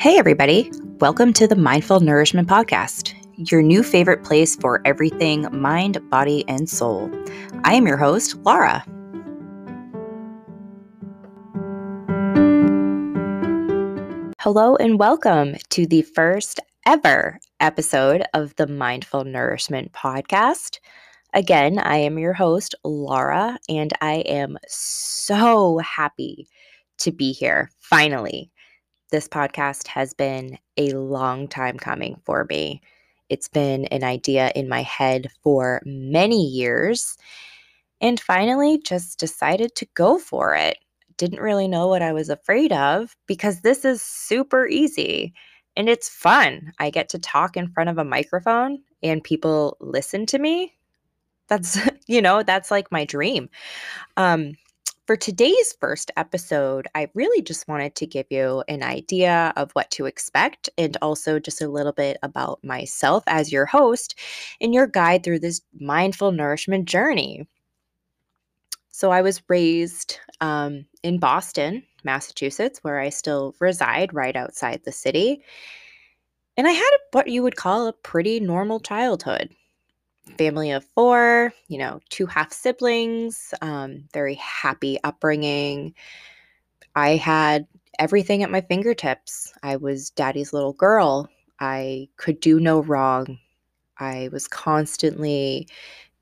Hey, everybody. Welcome to the Mindful Nourishment Podcast, your new favorite place for everything mind, body, and soul. I am your host, Laura. Hello, and welcome to the first ever episode of the Mindful Nourishment Podcast. Again, I am your host, Laura, and I am so happy to be here finally this podcast has been a long time coming for me. It's been an idea in my head for many years, and finally just decided to go for it. Didn't really know what I was afraid of because this is super easy and it's fun. I get to talk in front of a microphone and people listen to me. That's, you know, that's like my dream. Um, for today's first episode, I really just wanted to give you an idea of what to expect and also just a little bit about myself as your host and your guide through this mindful nourishment journey. So, I was raised um, in Boston, Massachusetts, where I still reside right outside the city. And I had what you would call a pretty normal childhood family of four, you know, two half siblings, um, very happy upbringing. I had everything at my fingertips. I was daddy's little girl. I could do no wrong. I was constantly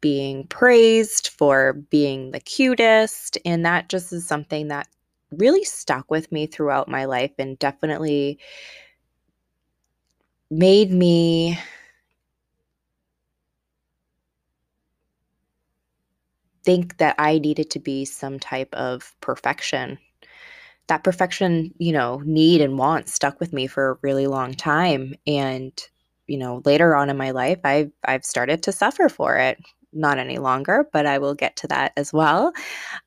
being praised for being the cutest. And that just is something that really stuck with me throughout my life and definitely made me think that I needed to be some type of perfection. That perfection, you know, need and want stuck with me for a really long time. And, you know, later on in my life, I've I've started to suffer for it. Not any longer, but I will get to that as well.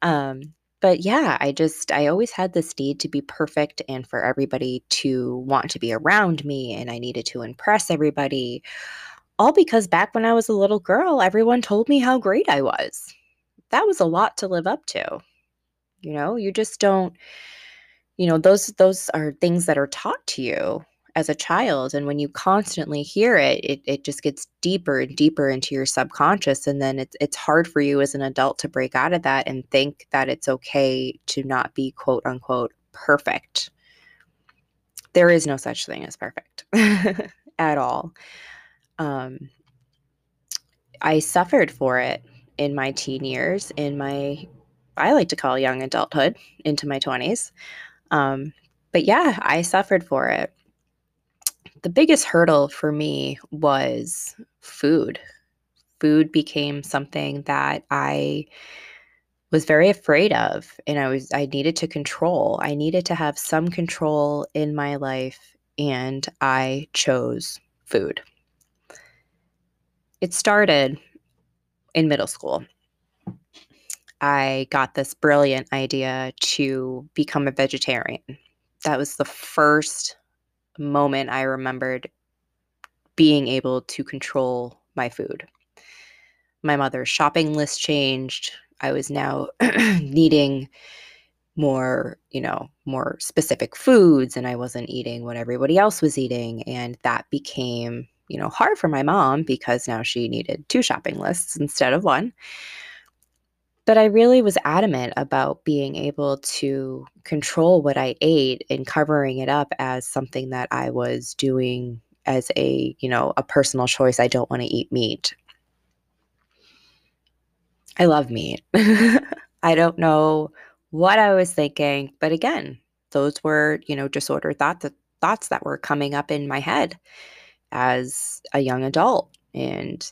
Um, but yeah, I just, I always had this need to be perfect and for everybody to want to be around me, and I needed to impress everybody. All because back when I was a little girl, everyone told me how great I was that was a lot to live up to. You know, you just don't you know, those those are things that are taught to you as a child and when you constantly hear it, it it just gets deeper and deeper into your subconscious and then it's it's hard for you as an adult to break out of that and think that it's okay to not be quote unquote perfect. There is no such thing as perfect at all. Um I suffered for it in my teen years, in my, I like to call young adulthood, into my 20s. Um, but yeah, I suffered for it. The biggest hurdle for me was food. Food became something that I was very afraid of and I was I needed to control. I needed to have some control in my life and I chose food. It started in middle school. I got this brilliant idea to become a vegetarian. That was the first moment I remembered being able to control my food. My mother's shopping list changed. I was now needing more, you know, more specific foods and I wasn't eating what everybody else was eating and that became you know, hard for my mom because now she needed two shopping lists instead of one. But I really was adamant about being able to control what I ate and covering it up as something that I was doing as a, you know, a personal choice. I don't want to eat meat. I love meat. I don't know what I was thinking, but again, those were, you know, disordered thoughts thoughts that were coming up in my head as a young adult. And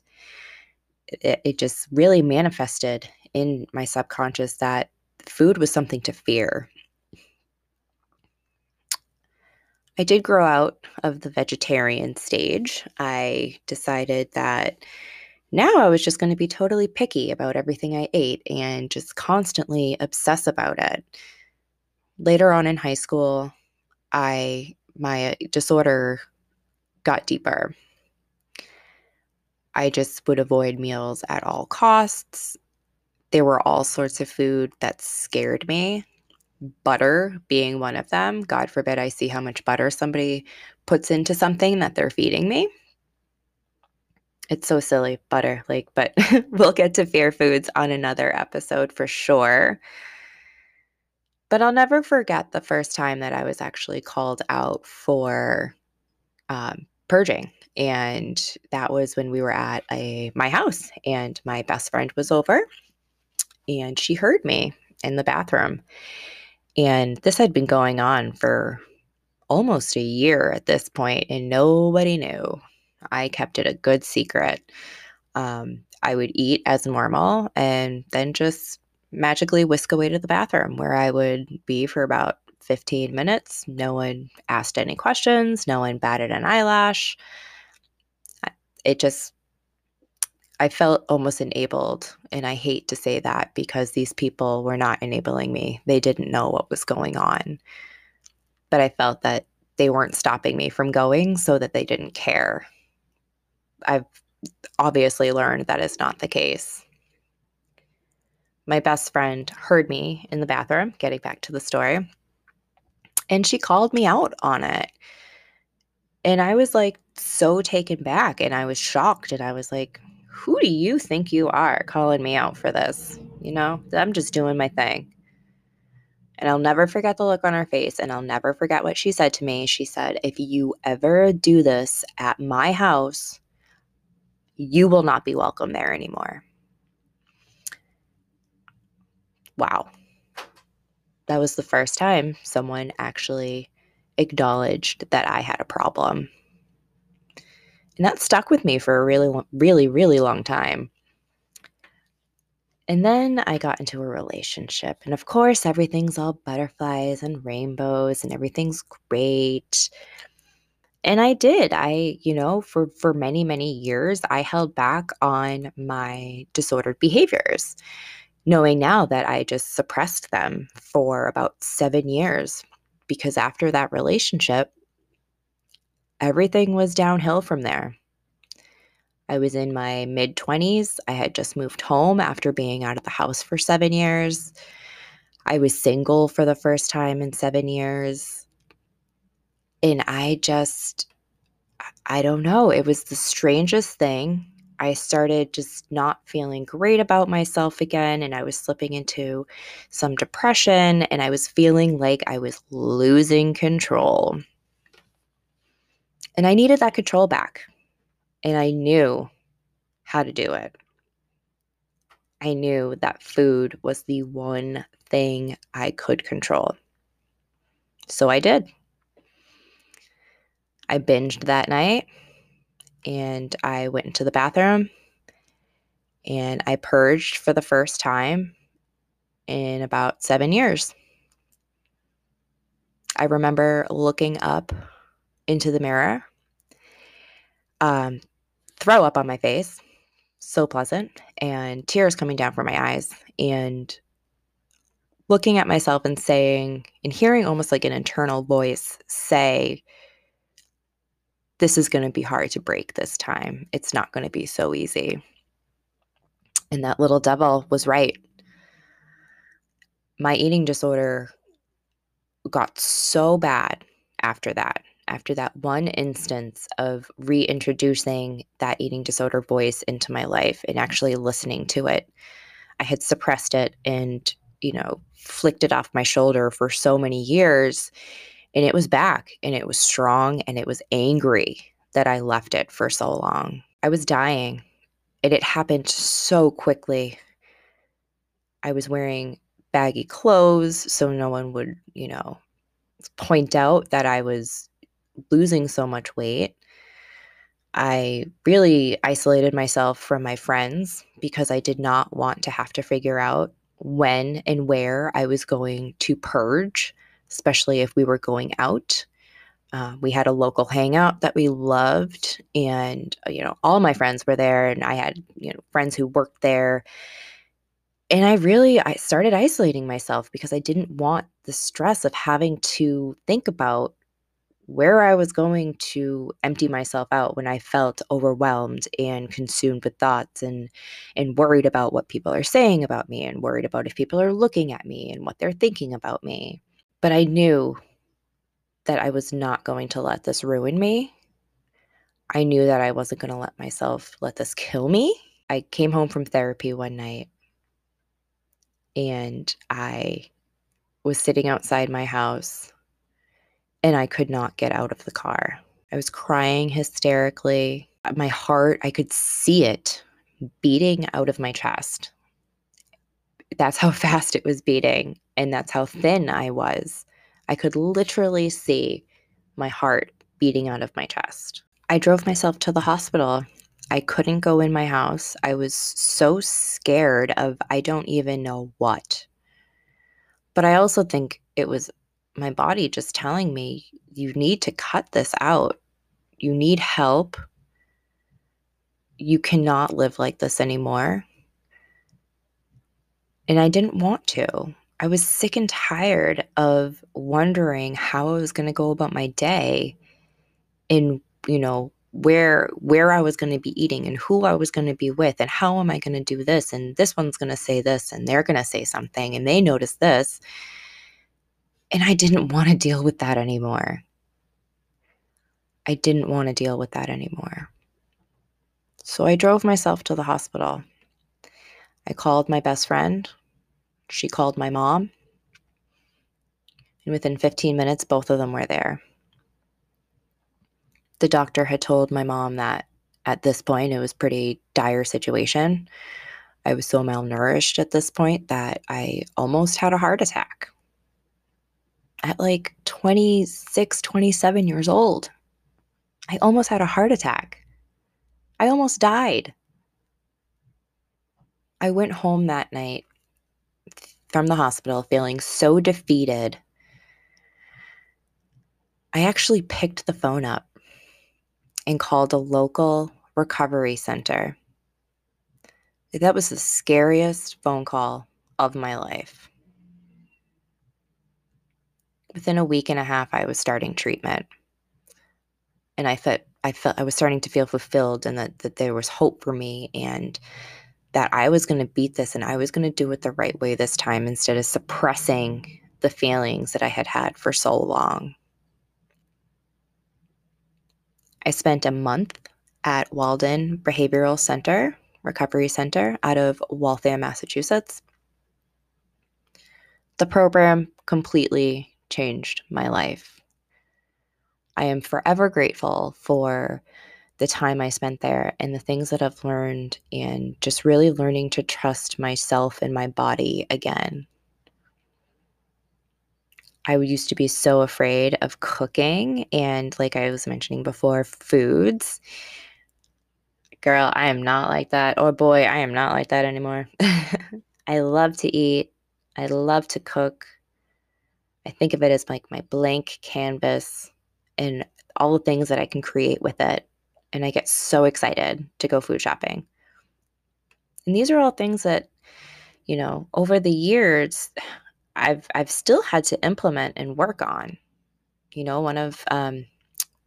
it, it just really manifested in my subconscious that food was something to fear. I did grow out of the vegetarian stage. I decided that now I was just going to be totally picky about everything I ate and just constantly obsess about it. Later on in high school, I my disorder got deeper. I just would avoid meals at all costs. There were all sorts of food that scared me. butter being one of them. God forbid I see how much butter somebody puts into something that they're feeding me. It's so silly, butter, like, but we'll get to fear foods on another episode for sure. But I'll never forget the first time that I was actually called out for um, purging. And that was when we were at a my house and my best friend was over and she heard me in the bathroom. And this had been going on for almost a year at this point, and nobody knew. I kept it a good secret. Um, I would eat as normal and then just magically whisk away to the bathroom where I would be for about 15 minutes. No one asked any questions, no one batted an eyelash. It just, I felt almost enabled. And I hate to say that because these people were not enabling me. They didn't know what was going on. But I felt that they weren't stopping me from going so that they didn't care. I've obviously learned that is not the case. My best friend heard me in the bathroom, getting back to the story, and she called me out on it. And I was like so taken back and I was shocked and I was like, who do you think you are calling me out for this? You know, I'm just doing my thing. And I'll never forget the look on her face and I'll never forget what she said to me. She said, If you ever do this at my house, you will not be welcome there anymore. Wow. That was the first time someone actually acknowledged that I had a problem. And that stuck with me for a really, really, really long time. And then I got into a relationship. And of course, everything's all butterflies and rainbows and everything's great. And I did. I, you know, for for many many years I held back on my disordered behaviors, knowing now that I just suppressed them for about 7 years because after that relationship everything was downhill from there. I was in my mid 20s. I had just moved home after being out of the house for 7 years. I was single for the first time in 7 years and I just, I don't know. It was the strangest thing. I started just not feeling great about myself again, and I was slipping into some depression, and I was feeling like I was losing control. And I needed that control back, and I knew how to do it. I knew that food was the one thing I could control. So I did. I binged that night and I went into the bathroom and I purged for the first time in about seven years. I remember looking up into the mirror, um, throw up on my face, so pleasant, and tears coming down from my eyes, and looking at myself and saying, and hearing almost like an internal voice say, this is going to be hard to break this time. It's not going to be so easy. And that little devil was right. My eating disorder got so bad after that, after that one instance of reintroducing that eating disorder voice into my life and actually listening to it. I had suppressed it and, you know, flicked it off my shoulder for so many years and it was back and it was strong and it was angry that I left it for so long. I was dying and it happened so quickly. I was wearing baggy clothes so no one would, you know, point out that I was losing so much weight. I really isolated myself from my friends because I did not want to have to figure out when and where I was going to purge especially if we were going out. Uh, we had a local hangout that we loved, and uh, you know, all my friends were there, and I had you know friends who worked there. And I really I started isolating myself because I didn't want the stress of having to think about where I was going to empty myself out when I felt overwhelmed and consumed with thoughts and and worried about what people are saying about me and worried about if people are looking at me and what they're thinking about me. But I knew that I was not going to let this ruin me. I knew that I wasn't going to let myself let this kill me. I came home from therapy one night and I was sitting outside my house and I could not get out of the car. I was crying hysterically. My heart, I could see it beating out of my chest. That's how fast it was beating, and that's how mm-hmm. thin I was. I could literally see my heart beating out of my chest. I drove myself to the hospital. I couldn't go in my house. I was so scared of I don't even know what. But I also think it was my body just telling me, you need to cut this out. You need help. You cannot live like this anymore. And I didn't want to. I was sick and tired of wondering how I was going to go about my day and, you know, where where I was going to be eating and who I was going to be with and how am I going to do this and this one's going to say this and they're going to say something and they notice this and I didn't want to deal with that anymore. I didn't want to deal with that anymore. So I drove myself to the hospital. I called my best friend. She called my mom. And within 15 minutes, both of them were there. The doctor had told my mom that at this point it was pretty dire situation. I was so malnourished at this point that I almost had a heart attack at like 26, 27 years old. I almost had a heart attack. I almost died. I went home that night from the hospital feeling so defeated. I actually picked the phone up and called a local recovery center. That was the scariest phone call of my life within a week and a half, I was starting treatment. And I felt I felt I was starting to feel fulfilled and that, that there was hope for me and that I was going to beat this and I was going to do it the right way this time instead of suppressing the feelings that I had had for so long. I spent a month at Walden Behavioral Center, Recovery Center out of Waltham, Massachusetts. The program completely changed my life. I am forever grateful for the time I spent there and the things that I've learned, and just really learning to trust myself and my body again. I used to be so afraid of cooking and, like I was mentioning before, foods. Girl, I am not like that. Or boy, I am not like that anymore. I love to eat. I love to cook. I think of it as like my blank canvas and all the things that I can create with it. And I get so excited to go food shopping. And these are all things that, you know, over the years, I've I've still had to implement and work on. You know, one of um,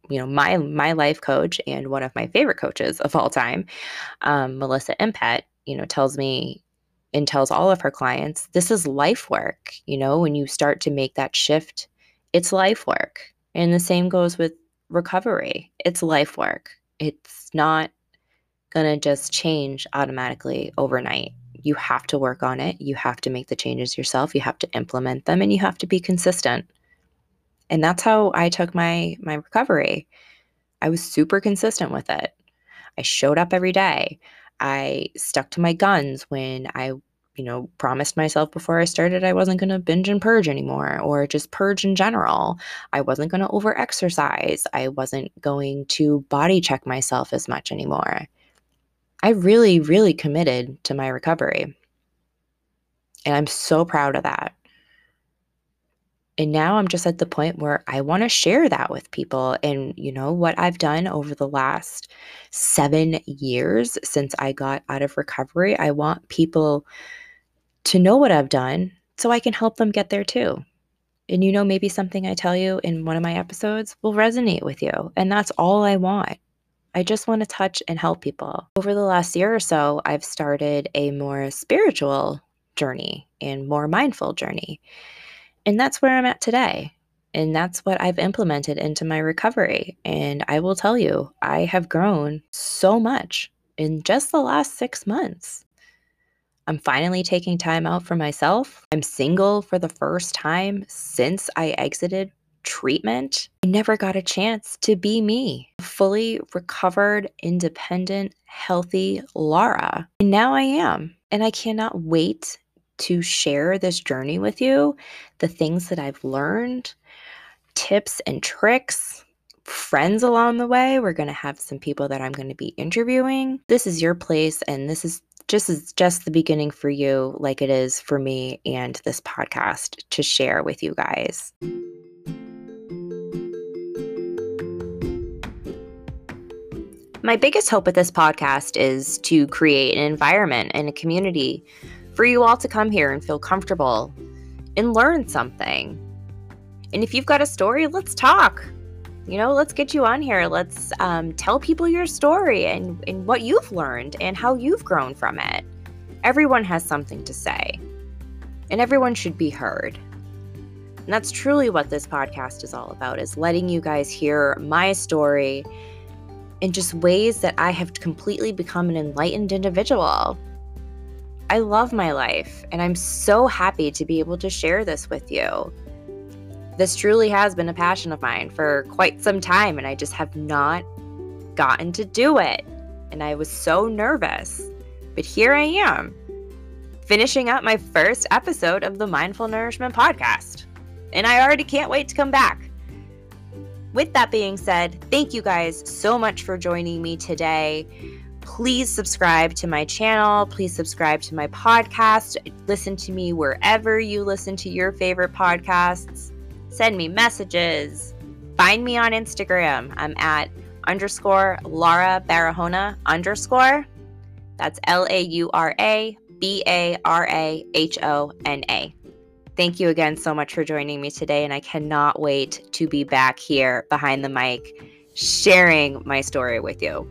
you know my my life coach and one of my favorite coaches of all time, um, Melissa Impet, you know, tells me and tells all of her clients this is life work. You know, when you start to make that shift, it's life work. And the same goes with recovery, it's life work. It's not going to just change automatically overnight. You have to work on it. You have to make the changes yourself. You have to implement them and you have to be consistent. And that's how I took my my recovery. I was super consistent with it. I showed up every day. I stuck to my guns when I, you know, promised myself before I started I wasn't going to binge and purge anymore or just purge in general. I wasn't going to over exercise. I wasn't going to body check myself as much anymore. I really, really committed to my recovery. And I'm so proud of that. And now I'm just at the point where I want to share that with people. And, you know, what I've done over the last seven years since I got out of recovery, I want people to know what I've done so I can help them get there too. And you know, maybe something I tell you in one of my episodes will resonate with you. And that's all I want. I just want to touch and help people. Over the last year or so, I've started a more spiritual journey and more mindful journey. And that's where I'm at today. And that's what I've implemented into my recovery. And I will tell you, I have grown so much in just the last six months. I'm finally taking time out for myself. I'm single for the first time since I exited treatment. I never got a chance to be me, fully recovered, independent, healthy Laura. And now I am. And I cannot wait to share this journey with you, the things that I've learned, tips and tricks, friends along the way. We're going to have some people that I'm going to be interviewing. This is your place and this is just is just the beginning for you like it is for me and this podcast to share with you guys. My biggest hope with this podcast is to create an environment and a community for you all to come here and feel comfortable and learn something. And if you've got a story, let's talk. You know, let's get you on here. Let's um, tell people your story and, and what you've learned and how you've grown from it. Everyone has something to say, and everyone should be heard. And that's truly what this podcast is all about is letting you guys hear my story in just ways that I have completely become an enlightened individual. I love my life, and I'm so happy to be able to share this with you. This truly has been a passion of mine for quite some time, and I just have not gotten to do it. And I was so nervous. But here I am, finishing up my first episode of the Mindful Nourishment Podcast. And I already can't wait to come back. With that being said, thank you guys so much for joining me today. Please subscribe to my channel. Please subscribe to my podcast. Listen to me wherever you listen to your favorite podcasts. Send me messages. Find me on Instagram. I'm at underscore Laura Barahona underscore. That's L A U R A B A R A H O N A. Thank you again so much for joining me today, and I cannot wait to be back here behind the mic sharing my story with you.